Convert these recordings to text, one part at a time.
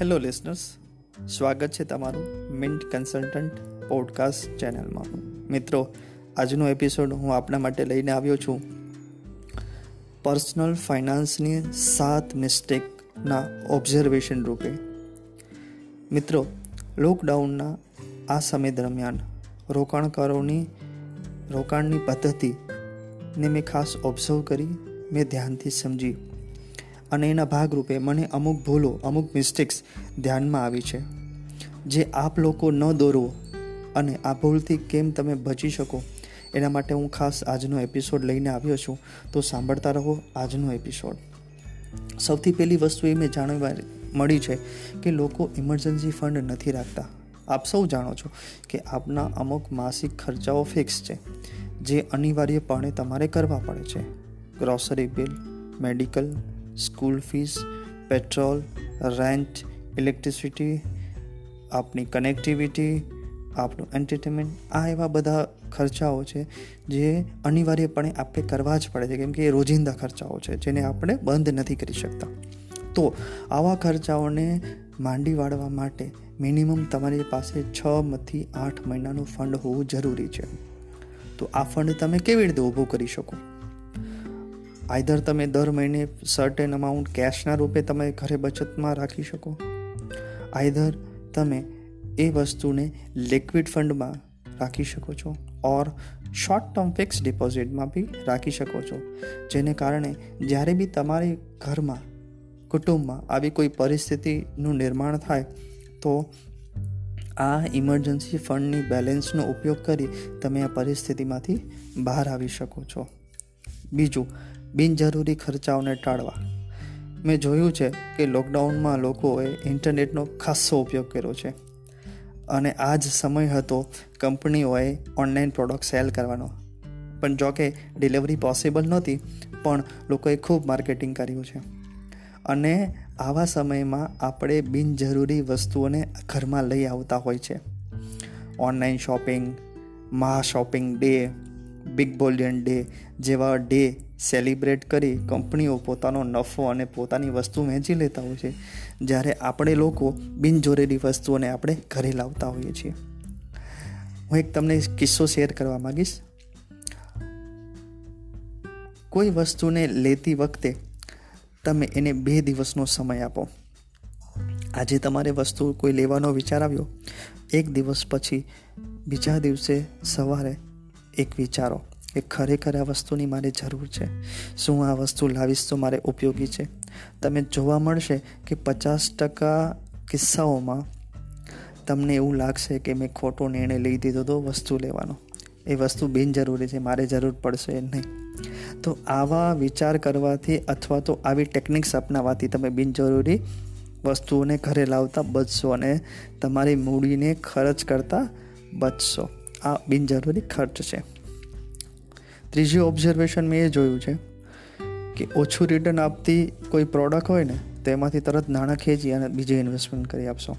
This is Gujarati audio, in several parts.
હેલો લિસનર્સ સ્વાગત છે તમારું મિન્ટ કન્સલ્ટન્ટ પોડકાસ્ટ ચેનલમાં મિત્રો, આજનો એપિસોડ હું આપણા માટે લઈને આવ્યો છું. પર્સનલ ફાઇનાન્સની સાત મિસ્ટેકના ઓબ્ઝર્વેશન રૂપે. મિત્રો લોકડાઉનના આ સમય દરમિયાન રોકાણકારોની, રોકાણની પદ્ધતિને મેં ખાસ ઓબ્ઝર્વ કરી, મેં ધ્યાનથી સમજી. અને એના ભાગરૂપે મને અમુક ભૂલો, અમુક મિસ્ટેક્સ ધ્યાનમાં આવી છે. જે આપ લોકો ન દોરવો અને આ ભૂલથી કેમ તમે બચી શકો, એના માટે હું ખાસ આજનો એપિસોડ લઈને આવ્યો છું. તો સાંભળતા રહો આજનો એપિસોડ સૌથી પહેલી વસ્તુ એ મેં જાણવા મળી છે કે લોકો ઇમરજન્સી ફંડ નથી રાખતા. આપ સૌ જાણો છો કે આપના અમુક માસિક ખર્ચાઓ ફિક્સ છે, જે અનિવાર્યપણે તમારે કરવા પડે છે. Grocery bill medical school fees, petrol, rent, electricity, આપની કનેક્ટિવિટી આપણું એન્ટરટેનમેન્ટ, આ એવા બધા ખર્ચાઓ છે જે અનિવાર્યપણે આપણે કરવા જ પડે છે, કેમ કે એ રોજિંદા ખર્ચાઓ છે, જેને આપણે બંધ નથી કરી શકતા. તો આવા ખર્ચાઓને માંડી વાળવા માટે મિનિમમ તમારી પાસે છમાંથી આઠ મહિનાનું ફંડ હોવું જરૂરી છે. તો આ ફંડ તમે કેવી રીતે ઊભું કરી શકો? આઈધર તમે દર મહિને સર્ટેન અમાઉન્ટ કેશના રૂપે તમે ઘરે બચતમાં રાખી શકો. આઈધર તમે એ વસ્તુને લિક્વિડ ફંડમાં રાખી શકો છો ઓર શોર્ટ ટર્મ ફિક્સ ડિપોઝિટમાં બી રાખી શકો છો. જેને કારણે જ્યારે બી તમારી ઘરમાં, કુટુંબમાં આવી કોઈ પરિસ્થિતિનું નિર્માણ થાય, તો આ ઇમરજન્સી ફંડની બેલેન્સનો ઉપયોગ કરી તમે આ પરિસ્થિતિમાંથી બહાર આવી શકો છો. બીજું બિનજરૂરી ખર્ચાઓને ટાળવા. મેં જોયું છે કે લોકડાઉનમાં લોકોએ ઇન્ટરનેટનો ખાસો ઉપયોગ કર્યો છે. અને આ જ સમય હતો કંપનીઓએ ઓનલાઈન પ્રોડક્ટ સેલ કરવાનો. પણ જો કે ડિલિવરી પોસિબલ નહોતી, પણ લોકોએ ખૂબ માર્કેટિંગ કર્યું છે. અને આવા સમયમાં આપણે બિનજરૂરી વસ્તુઓને ઘરમાં લઈ આવતા હોય છે. ઓનલાઈન શોપિંગ, મહા shopping day big billion day જેવા ડે સેલિબ્રેટ કરી કંપનીઓ પોતાનો નફો અને પોતાની વસ્તુ વહેંચી લેતા હોય છે. જ્યારે આપણે લોકો બિનજરૂરી વસ્તુઓને આપણે ઘરે લાવતા હોઈએ છીએ. હું એક તમને કિસ્સો શેર કરવા માગીશ. કોઈ વસ્તુને લેતી વખતે તમે એને બે દિવસનો સમય આપો. આજે તમારે વસ્તુ કોઈ લેવાનો વિચાર આવ્યો? એક દિવસ પછી બીજા દિવસે સવારે એક વિચારો કે ખરેખર આ વસ્તુની મારે જરૂર છે. શું આ વસ્તુ લાવીશ તો મારે ઉપયોગી છે? તમે જોવા મળશે કે પચાસ ટકા કિસ્સાઓમાં તમને એવું લાગશે કે મેં ખોટો નિર્ણય લઈ દીધો હતો વસ્તુ લેવાનો. એ વસ્તુ બિનજરૂરી છે, મારે જરૂર પડશે નહીં. તો આવા વિચાર કરવાથી અથવા તો આવી ટેકનિક્સ અપનાવવાથી તમે બિનજરૂરી વસ્તુઓને ઘરે લાવતા બચશો અને તમારી મૂડીને ખર્ચ કરતા બચશો. આ બિનજરૂરી ખર્ચ છે. ત્રીજી ઓબ્ઝર્વેશન મેં એ જોયું છે કે ઓછું રિટર્ન આપતી કોઈ પ્રોડક્ટ હોય ને, તેમાંથી તરત નાણાં ખેંચી અને બીજી ઇન્વેસ્ટમેન્ટ કરી આપશો.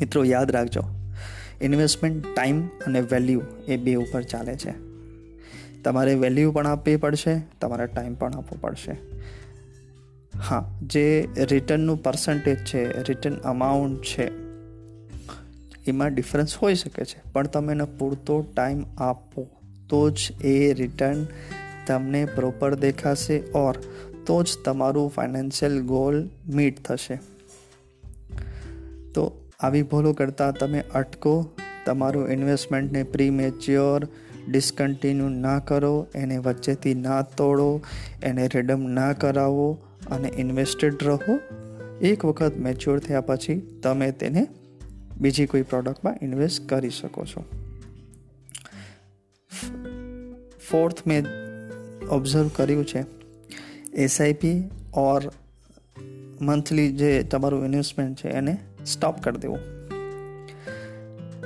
મિત્રો, યાદ રાખજો ઇન્વેસ્ટમેન્ટ ટાઈમ અને વેલ્યુ એ બે ઉપર ચાલે છે. તમારે વેલ્યુ પણ આપવી પડશે, તમારે ટાઈમ પણ આપવો પડશે. હા, જે રિટર્નનું પર્સન્ટેજ છે રિટર્ન અમાઉન્ટ છે એમાં ડિફરન્સ હોઈ શકે છે. પણ તમે એને પૂરતો ટાઈમ આપો, તો જ એ રિટર્ન તમને પ્રોપર દેખાશે ઓર તો જ તમારું ફાઇનાન્શિયલ ગોલ મીટ થશે. તો આવી ભૂલો કરતાં તમે અટકો, તમારું ઇન્વેસ્ટમેન્ટને પ્રી મેચ્યોર ડિસકન્ટિન્યુ ના કરો, એને વચ્ચેથી ના તોડો, એને રેડમ ના કરાવો અને ઇન્વેસ્ટેડ રહો. એક વખત મેચ્યોર થયા પછી તમે તેને બીજી કોઈ પ્રોડક્ટમાં ઇન્વેસ્ટ કરી શકો છો. ફોર્થ મેં ઓબ્ઝર્વ કર્યું છે એસઆઈપી ઓર મંથલી જે તમારું ઇન્વેસ્ટમેન્ટ છે એને સ્ટોપ કરી દેવું.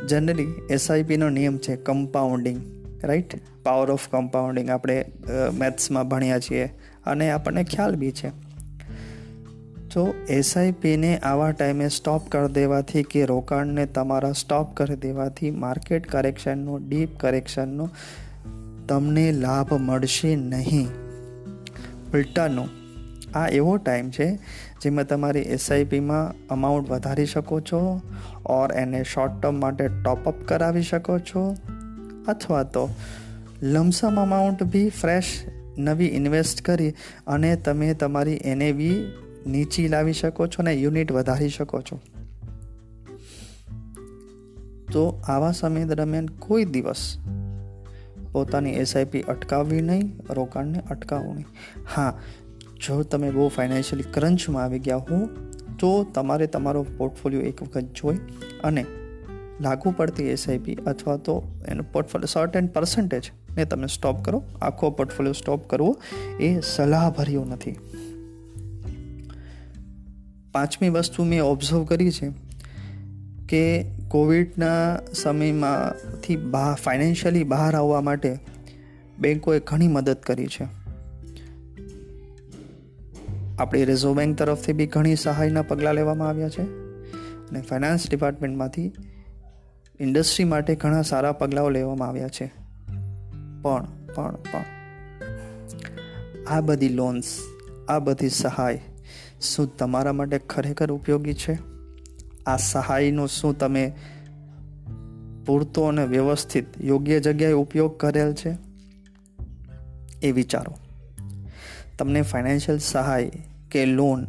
જનરલી એસઆઈપીનો નિયમ છે compounding right power of compounding આપણે મેથ્સમાં ભણ્યા છીએ અને આપણને ખ્યાલ બી છે. તો એસઆઈપીને આવા ટાઈમે સ્ટોપ કરી દેવાથી કે રોકાણને તમારા સ્ટોપ કરી દેવાથી માર્કેટ કરેક્શનનો, ડીપ કરેક્શનનો તમને લાભ મળશે નહીં. ઉલટાનો, આ એવો ટાઈમ છે જેમાં તમારી એસઆઈપીમાં અમાઉન્ટ વધારી શકો છો ઓર એને શોર્ટ ટર્મ માટે ટોપઅપ કરાવી શકો છો અથવા તો લમસમ અમાઉન્ટ બી ફ્રેશ નવી ઇન્વેસ્ટ કરી અને તમે તમારી એને બી નીચી લાવી શકો છો ને યુનિટ વધારી શકો છો. તો આવા સમય દરમિયાન કોઈ દિવસ પોતાની એસઆઈપી અટકાવવી નહીં, રોકાણને અટકાવવું નહીં. હા, જો તમે બહુ ફાઇનાન્શિયલી ક્રંચમાં આવી ગયા હો, તો તમારે તમારો પોર્ટફોલિયો એક વખત જોઈ અને લાગુ પડતી એસઆઈપી અથવા તો એનો પોર્ટફોલિયો સર્ટેન પર્સન્ટેજ ને તમે સ્ટોપ કરો. આખો પોર્ટફોલિયો સ્ટોપ કરવો, એ સલાહભર્યો નથી. પાંચમી વસ્તુ મેં ઓબ્ઝર્વ કરી છે કે કોવિડના સમયમાંથી બહાર ફાઇનાન્શિયલી બહાર આવવા માટે બેન્કોએ ઘણી મદદ કરી છે. આપણી રિઝર્વ બેંક તરફથી બી ઘણી સહાયના પગલાં લેવામાં આવ્યા છે અને ફાઇનાન્સ ડિપાર્ટમેન્ટમાંથી ઇન્ડસ્ટ્રી માટે ઘણા સારા પગલાઓ લેવામાં આવ્યા છે. પણ પણ પણ આ બધી લોન્સ આ બધી સહાય શું તમારા માટે ખરેખર ઉપયોગી છે? આ સહાયનો શું તમે પૂરતો અને વ્યવસ્થિત યોગ્ય જગ્યાએ ઉપયોગ કરેલ છે? એ વિચારો. તમને ફાઇનાન્શિયલ સહાય કે લોન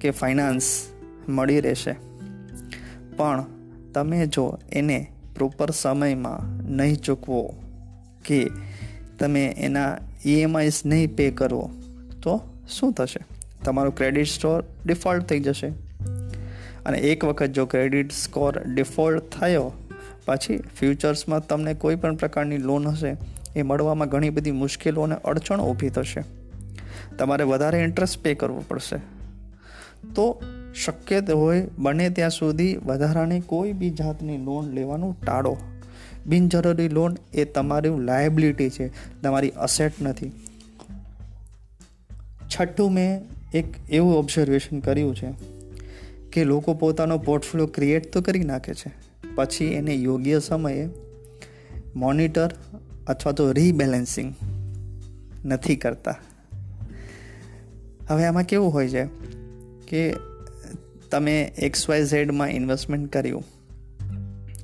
કે ફાઇનાન્સ મળી રહેશે. પણ તમે જો એને પ્રોપર સમયમાં નહીં ચૂકવો કે તમે એના ઈએમઆઈસ નહીં પે કરો, તો શું થશે? તમારો ક્રેડિટ સ્કોર ડિફોલ્ટ થઈ જશે. અને એક વખત જો ક્રેડિટ સ્કોર ડિફોલ્ટ થયો, પછી ફ્યુચર્સમાં તમને કોઈ પણ પ્રકારની લોન હશે, એ મળવામાં ઘણી બધી મુશ્કેલીઓ અને અડચણો ઊભી થશે. તમારે વધારે ઇન્ટરેસ્ટ પે કરવો પડશે. તો શક્ય હોય બને ત્યાં સુધી વધારાની કોઈ બી જાતની લોન લેવાનું ટાળો. બિનજરૂરી લોન એ તમારી લાયબિલિટી છે, તમારી અસેટ નથી. છઠ્ઠું મેં એક એવું ઓબ્ઝર્વેશન કર્યું છે કે લોકો પોતાનો પોર્ટફોલિયો ક્રિએટ તો કરી નાખે છે, પછી એને યોગ્ય સમયે મોનિટર અથવા તો રીબેલેન્સિંગ નથી કરતા. હવે આમાં કેવું હોય છે કે તમે એક્સ વાય ઝેડમાં ઇન્વેસ્ટમેન્ટ કર્યું,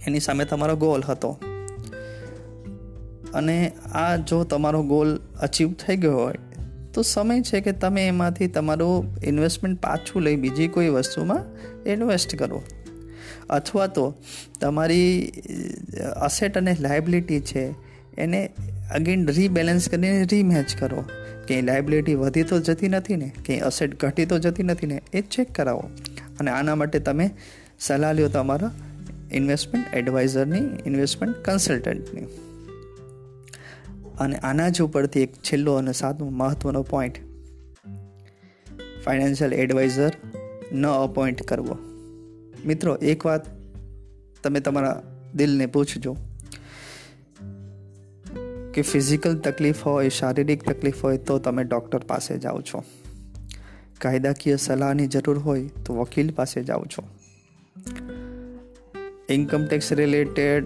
એની સામે તમારો ગોલ હતો, અને આ જો તમારો ગોલ અચીવ થઈ ગયો હોય તો સમય છે કે તમે એમાંથી તમારું ઇન્વેસ્ટમેન્ટ પાછું લઈ બીજી કોઈ વસ્તુમાં ઇન્વેસ્ટ કરો. અથવા તો તમારી અસેટ અને લાયબિલિટી છે, એને અગેન રીબેલેન્સ કરીને રીમેચ કરો. ક્યાંય લાયબિલિટી વધી તો જતી નથી ને, ક્યાંય અસેટ ઘટી તો જતી નથી ને, એ ચેક કરાવો. અને આના માટે તમે સલાહ લ્યો તમારા ઇન્વેસ્ટમેન્ટ એડવાઇઝરની ઇન્વેસ્ટમેન્ટ કન્સલ્ટન્ટની અને આના જ ઉપરથી એક છેલ્લો અને સાતમો મહત્વનો પોઈન્ટ ફાઇનાન્શિયલ એડવાઇઝર ન અપોઇન્ટ કરવો. મિત્રો, એક વાત તમે તમારા દિલને પૂછજો. કે ફિઝિકલ તકલીફ હોય, શારીરિક તકલીફ હોય, તો તમે ડૉક્ટર પાસે જાઓ છો. કાયદાકીય સલાહની જરૂર હોય, તો વકીલ પાસે જાઓ છો. Income tax related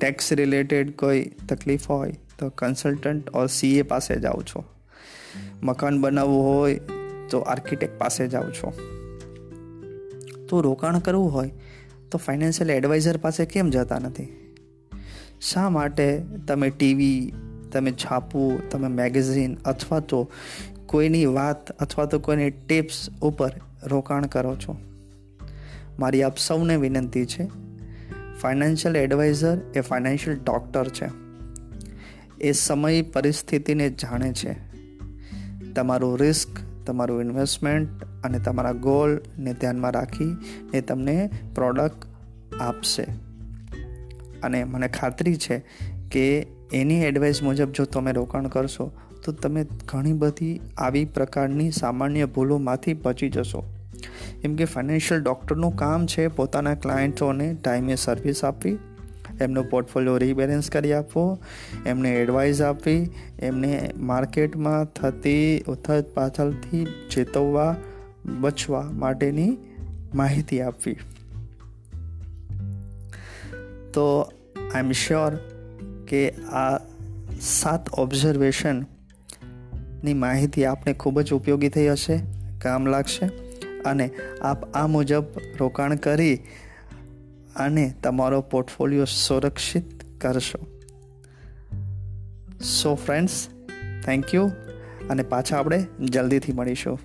tax related કોઈ તકલીફ હોય તો કન્સલ્ટન્ટ ઓર સીએ પાસે જાઓ છો. મકાન બનાવવું હોય તો આર્કિટેક્ટ પાસે જાઓ છો. તો રોકાણ કરવું હોય તો ફાઇનાન્શિયલ એડવાઇઝર પાસે કેમ જતા નથી? શા માટે તમે ટીવી તમે છાપવું તમે મેગેઝિન અથવા તો કોઈની વાત અથવા તો કોઈની ટિપ્સ ઉપર રોકાણ કરો છો? મારી આપ સૌને વિનંતી છે ફાઇનાન્શિયલ એડવાઇઝર એ ફાઇનાન્શિયલ ડૉક્ટર છે. એ સમય પરિસ્થિતિને જાણે છે. તમારું રિસ્ક, તમારું ઇન્વેસ્ટમેન્ટ અને તમારા ગોલને ધ્યાનમાં રાખી એ તમને પ્રોડક્ટ આપશે. અને મને ખાતરી છે કે એની એડવાઇસ મુજબ જો તમે રોકાણ કરશો, તો તમે ઘણી બધી આવી પ્રકારની સામાન્ય ભૂલોમાંથી બચી જશો. એમ કે ફાઇનાન્શિયલ ડૉક્ટરનું કામ છે પોતાના ક્લાયન્ટોને ટાઈમે સર્વિસ આપવી, એમનો પોર્ટફોલિયો રીબેલેન્સ કરી આપવો, એમને એડવાઇસ આપવી, એમને માર્કેટમાં થતી, ઉથલ પાછળથી ચેતવવા બચવા માટેની માહિતી આપવી. તો આઈ એમ શ્યોર કે આ સાત ઓબ્ઝર્વેશનની માહિતી આપને ખૂબ જ ઉપયોગી થઈ હશે, કામ લાગશે. અને આપ આ મુજબ રોકાણ કરી અને તમારો પોર્ટફોલિયો સુરક્ષિત કરશો. સો ફ્રેન્ડ્સ થેન્ક યુ અને પાછા આપણે જલ્દીથી મળીશું.